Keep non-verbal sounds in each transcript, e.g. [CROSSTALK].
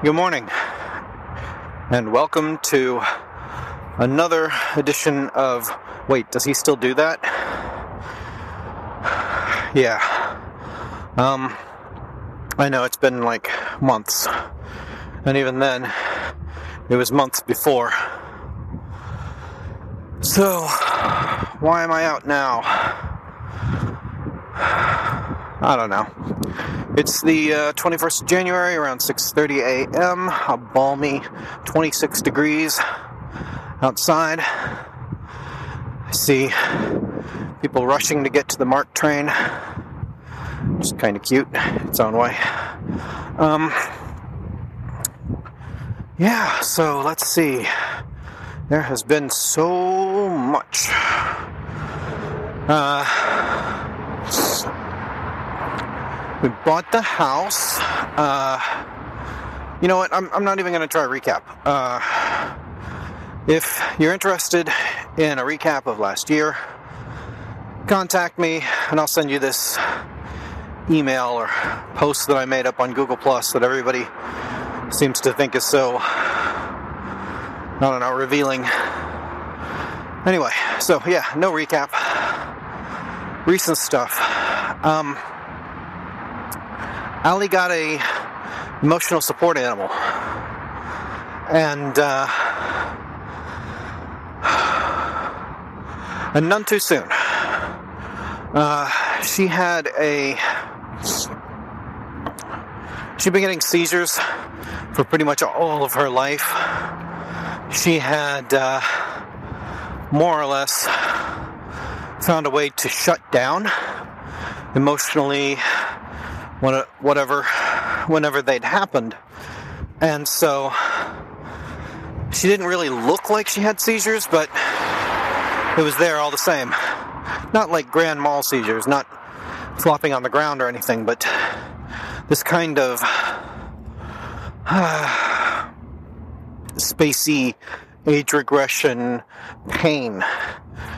Good morning, and welcome to another edition of. Wait, does he still do that? Yeah. Um, I know it's been like months, and even then, it was months before. So, why am I out now? I don't know. It's the uh, 21st of January, around 6:30 a.m. A balmy 26 degrees outside. I see people rushing to get to the MARC train. It's kind of cute, its own way. Um, yeah. So let's see. There has been so much. Uh, we bought the house. Uh, you know what? I'm, I'm not even going to try a recap. Uh, if you're interested in a recap of last year, contact me and I'll send you this email or post that I made up on Google Plus that everybody seems to think is so, I don't know, revealing. Anyway, so yeah, no recap. Recent stuff. Um, Allie got a emotional support animal, and uh, and none too soon. Uh, she had a she'd been getting seizures for pretty much all of her life. She had uh, more or less found a way to shut down emotionally whatever whenever they'd happened. And so she didn't really look like she had seizures but it was there all the same. Not like grand mal seizures not flopping on the ground or anything but this kind of uh, [SIGHS] spacey age regression pain.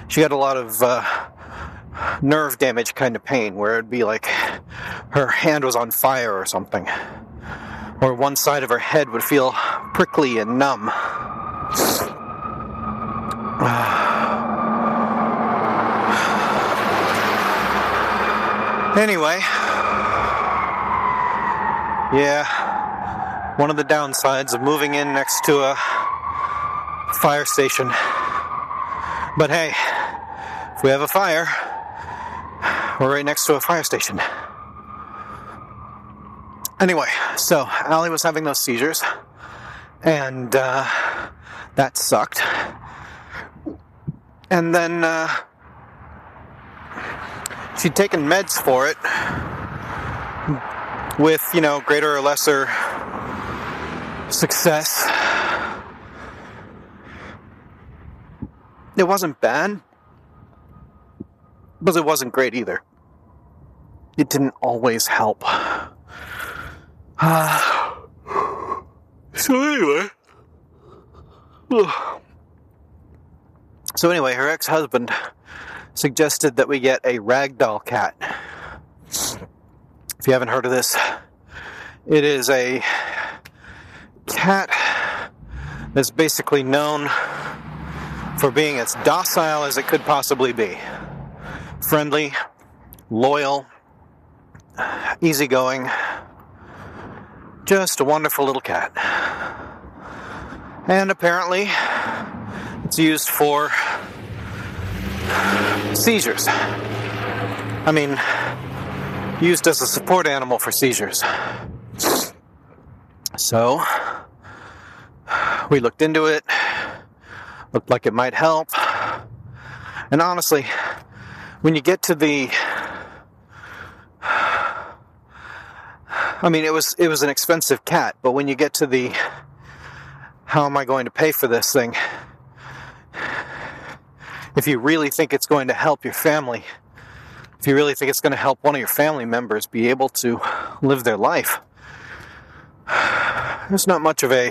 She had a lot of uh, nerve damage kind of pain where it'd be like her hand was on fire or something. Or one side of her head would feel prickly and numb. [SIGHS] anyway, yeah, one of the downsides of moving in next to a fire station. But hey, if we have a fire, we're right next to a fire station. Anyway, so Allie was having those seizures, and uh, that sucked. And then uh, she'd taken meds for it with, you know, greater or lesser success. It wasn't bad, but it wasn't great either it didn't always help. Uh, so anyway. So anyway, her ex-husband suggested that we get a ragdoll cat. If you haven't heard of this, it is a cat that's basically known for being as docile as it could possibly be. Friendly, loyal, easygoing, just a wonderful little cat. And apparently, it's used for seizures. I mean, used as a support animal for seizures. So, we looked into it, looked like it might help. And honestly, when you get to the I mean, it was it was an expensive cat, but when you get to the how am I going to pay for this thing? If you really think it's going to help your family, if you really think it's going to help one of your family members be able to live their life, there's not much of a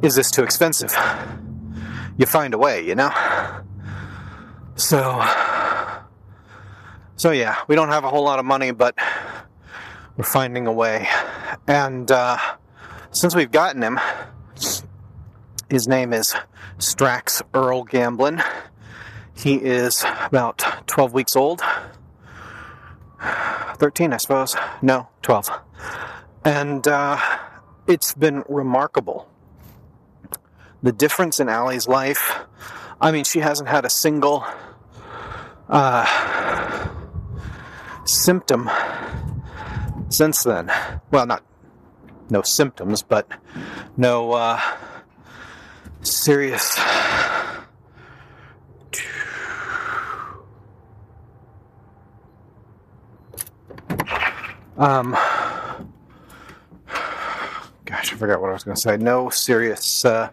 is this too expensive? You find a way, you know? So so yeah, we don't have a whole lot of money, but we're finding a way. And uh, since we've gotten him, his name is Strax Earl Gamblin. He is about 12 weeks old. 13, I suppose. No, 12. And uh, it's been remarkable. The difference in Allie's life. I mean, she hasn't had a single uh, symptom since then. Well, not no symptoms, but no uh, serious. Um, gosh, I forgot what I was going to say. No serious uh,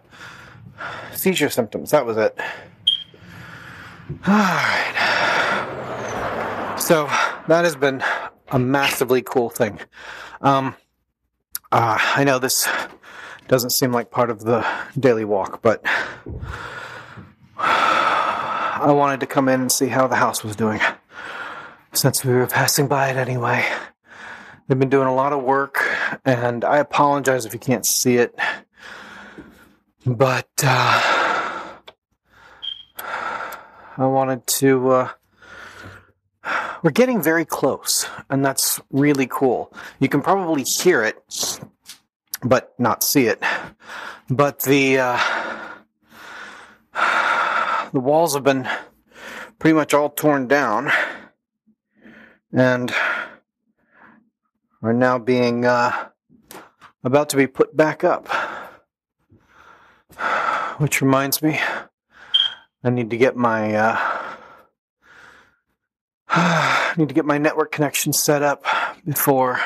seizure symptoms. That was it. [SIGHS] All right. So that has been a massively cool thing. Um, uh, I know this doesn't seem like part of the daily walk, but I wanted to come in and see how the house was doing since we were passing by it anyway. They've been doing a lot of work, and I apologize if you can't see it, but uh, I wanted to. Uh, we're getting very close, and that's really cool. You can probably hear it, but not see it. But the uh, [SIGHS] the walls have been pretty much all torn down, and are now being uh, about to be put back up. [SIGHS] Which reminds me, I need to get my. Uh, I [SIGHS] need to get my network connection set up before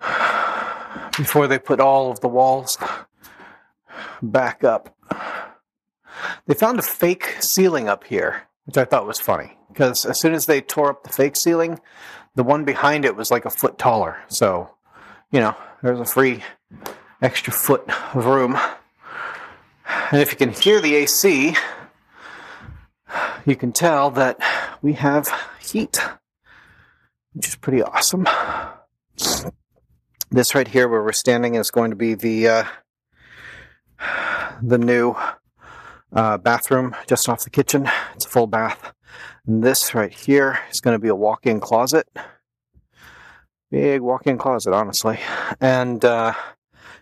[SIGHS] before they put all of the walls back up. They found a fake ceiling up here, which I thought was funny because as soon as they tore up the fake ceiling, the one behind it was like a foot taller. So, you know, there's a free extra foot of room. And if you can hear the AC, you can tell that we have heat, which is pretty awesome. This right here, where we're standing, is going to be the uh, the new uh, bathroom just off the kitchen. It's a full bath. And this right here is going to be a walk-in closet. Big walk-in closet, honestly, and uh,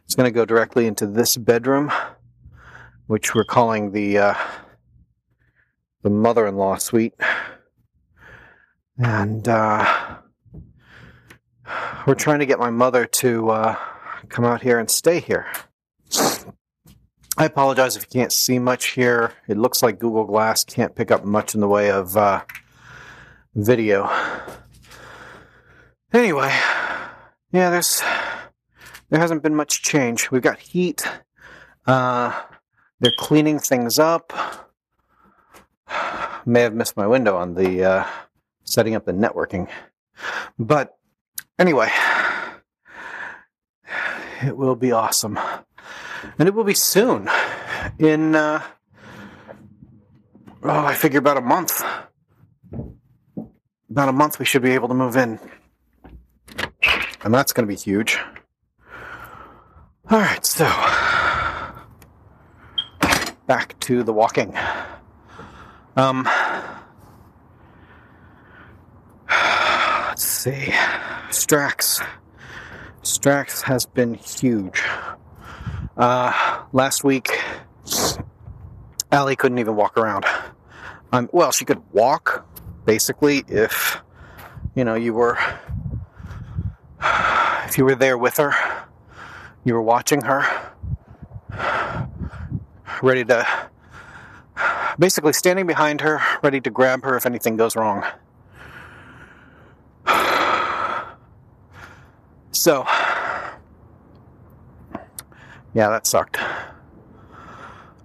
it's going to go directly into this bedroom, which we're calling the uh, the mother-in-law suite and uh, we're trying to get my mother to uh, come out here and stay here. I apologize if you can't see much here. It looks like Google Glass can't pick up much in the way of uh, video. Anyway, yeah, there's there hasn't been much change. We've got heat. Uh, they're cleaning things up. May have missed my window on the uh, setting up the networking. But anyway, it will be awesome. And it will be soon. In, uh, oh, I figure about a month. About a month, we should be able to move in. And that's going to be huge. All right, so back to the walking. Um, see. Strax. Strax has been huge. Uh, last week, Allie couldn't even walk around. Um, well, she could walk, basically, if you know you were if you were there with her, you were watching her, ready to basically standing behind her, ready to grab her if anything goes wrong. So, yeah, that sucked.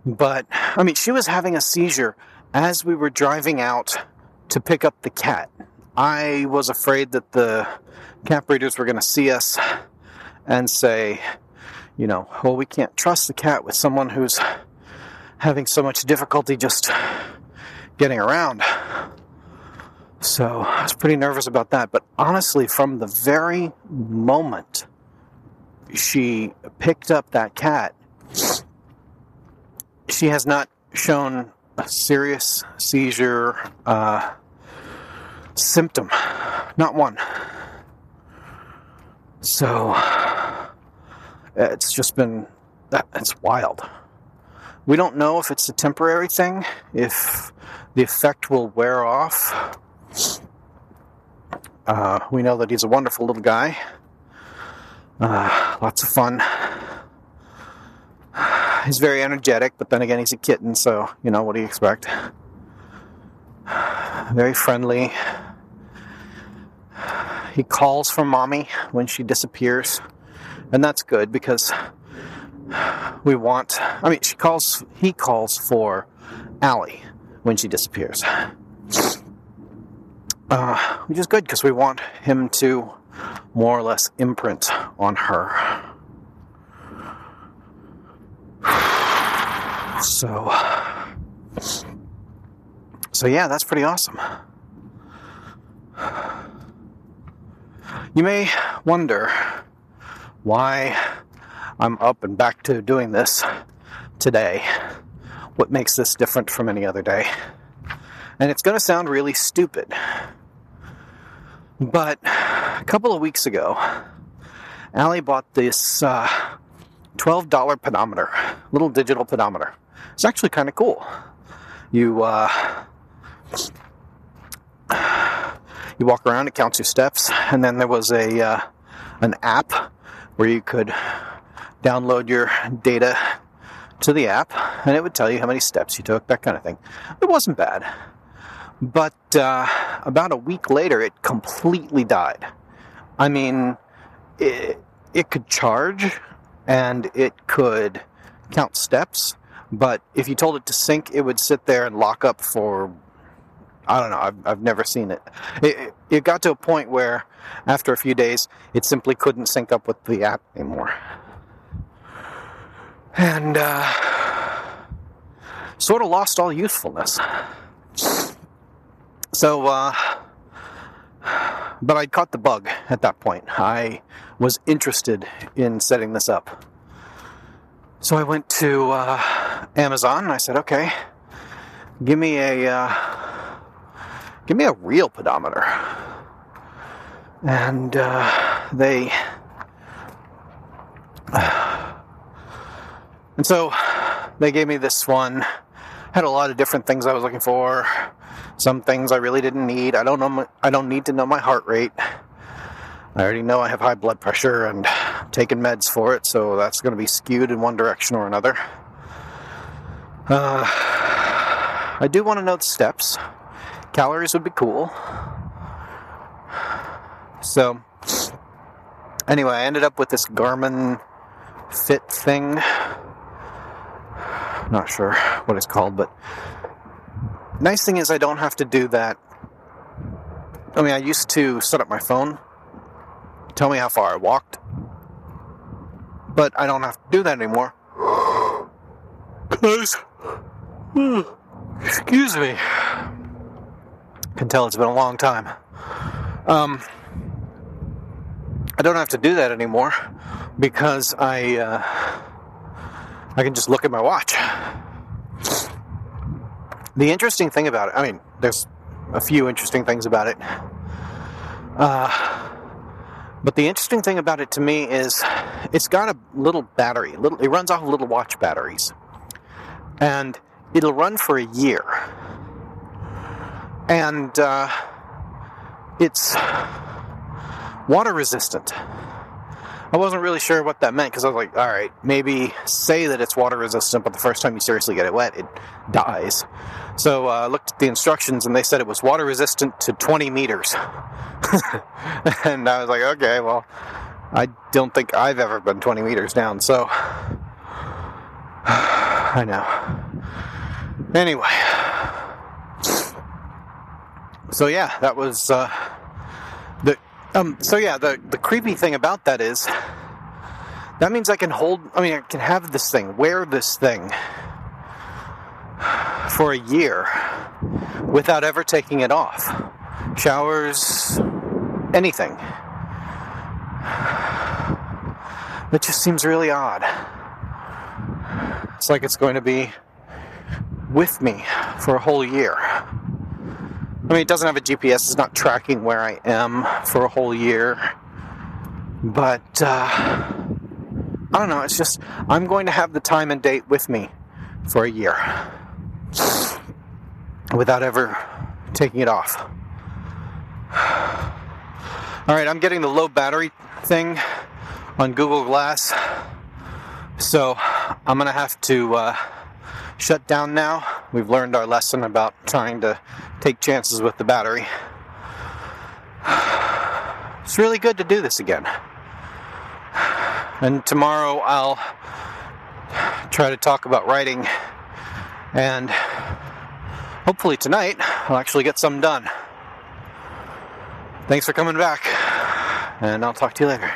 But, I mean, she was having a seizure as we were driving out to pick up the cat. I was afraid that the cat breeders were going to see us and say, you know, well, we can't trust the cat with someone who's having so much difficulty just getting around. So I was pretty nervous about that. But honestly, from the very moment she picked up that cat, she has not shown a serious seizure uh, symptom. Not one. So it's just been that it's wild. We don't know if it's a temporary thing, if the effect will wear off. Uh, we know that he's a wonderful little guy. Uh, lots of fun. He's very energetic, but then again, he's a kitten, so, you know, what do you expect? Very friendly. He calls for mommy when she disappears, and that's good because we want. I mean, she calls. He calls for Allie when she disappears, uh, which is good because we want him to more or less imprint on her. So, so yeah, that's pretty awesome. You may wonder why I'm up and back to doing this today. What makes this different from any other day? And it's going to sound really stupid. But a couple of weeks ago, Allie bought this uh, $12 pedometer, little digital pedometer. It's actually kind of cool. You uh, you walk around, it counts your steps, and then there was a uh, an app where you could download your data to the app, and it would tell you how many steps you took, that kind of thing. It wasn't bad, but uh, about a week later, it completely died. I mean, it, it could charge and it could count steps, but if you told it to sync, it would sit there and lock up for I don't know. I've, I've never seen it. it. It got to a point where, after a few days, it simply couldn't sync up with the app anymore. And uh, sort of lost all usefulness. So, uh, but I caught the bug at that point. I was interested in setting this up. So I went to uh, Amazon and I said, okay, give me a uh, give me a real pedometer. And uh, they. [SIGHS] and so they gave me this one. Had a lot of different things I was looking for. Some things I really didn't need. I don't know. My, I don't need to know my heart rate. I already know I have high blood pressure and I'm taking meds for it, so that's going to be skewed in one direction or another. Uh, I do want to know the steps. Calories would be cool. So, anyway, I ended up with this Garmin Fit thing. Not sure what it's called, but nice thing is I don't have to do that. I mean, I used to set up my phone, tell me how far I walked, but I don't have to do that anymore. Because, excuse me, can tell it's been a long time. Um, I don't have to do that anymore because I uh, I can just look at my watch. The interesting thing about it, I mean, there's a few interesting things about it. Uh, but the interesting thing about it to me is it's got a little battery. Little, it runs off of little watch batteries. And it'll run for a year. And uh, it's water resistant. I wasn't really sure what that meant because I was like, all right, maybe say that it's water resistant, but the first time you seriously get it wet, it dies. So uh, I looked at the instructions and they said it was water resistant to 20 meters. [LAUGHS] and I was like, okay, well, I don't think I've ever been 20 meters down, so [SIGHS] I know. Anyway, so yeah, that was uh, the um. So yeah, the the creepy thing about that is that means I can hold. I mean, I can have this thing, wear this thing for a year without ever taking it off. Showers, anything. It just seems really odd. It's like it's going to be with me for a whole year. I mean, it doesn't have a GPS, it's not tracking where I am for a whole year. But, uh, I don't know, it's just, I'm going to have the time and date with me for a year without ever taking it off. All right, I'm getting the low battery thing on Google Glass. So I'm to have to uh, shut down now. We've learned our lesson about trying to take chances with the battery. It's really good to do this again. And tomorrow I'll try to talk about writing, and hopefully tonight I'll actually get some done. Thanks for coming back, and I'll talk to you later.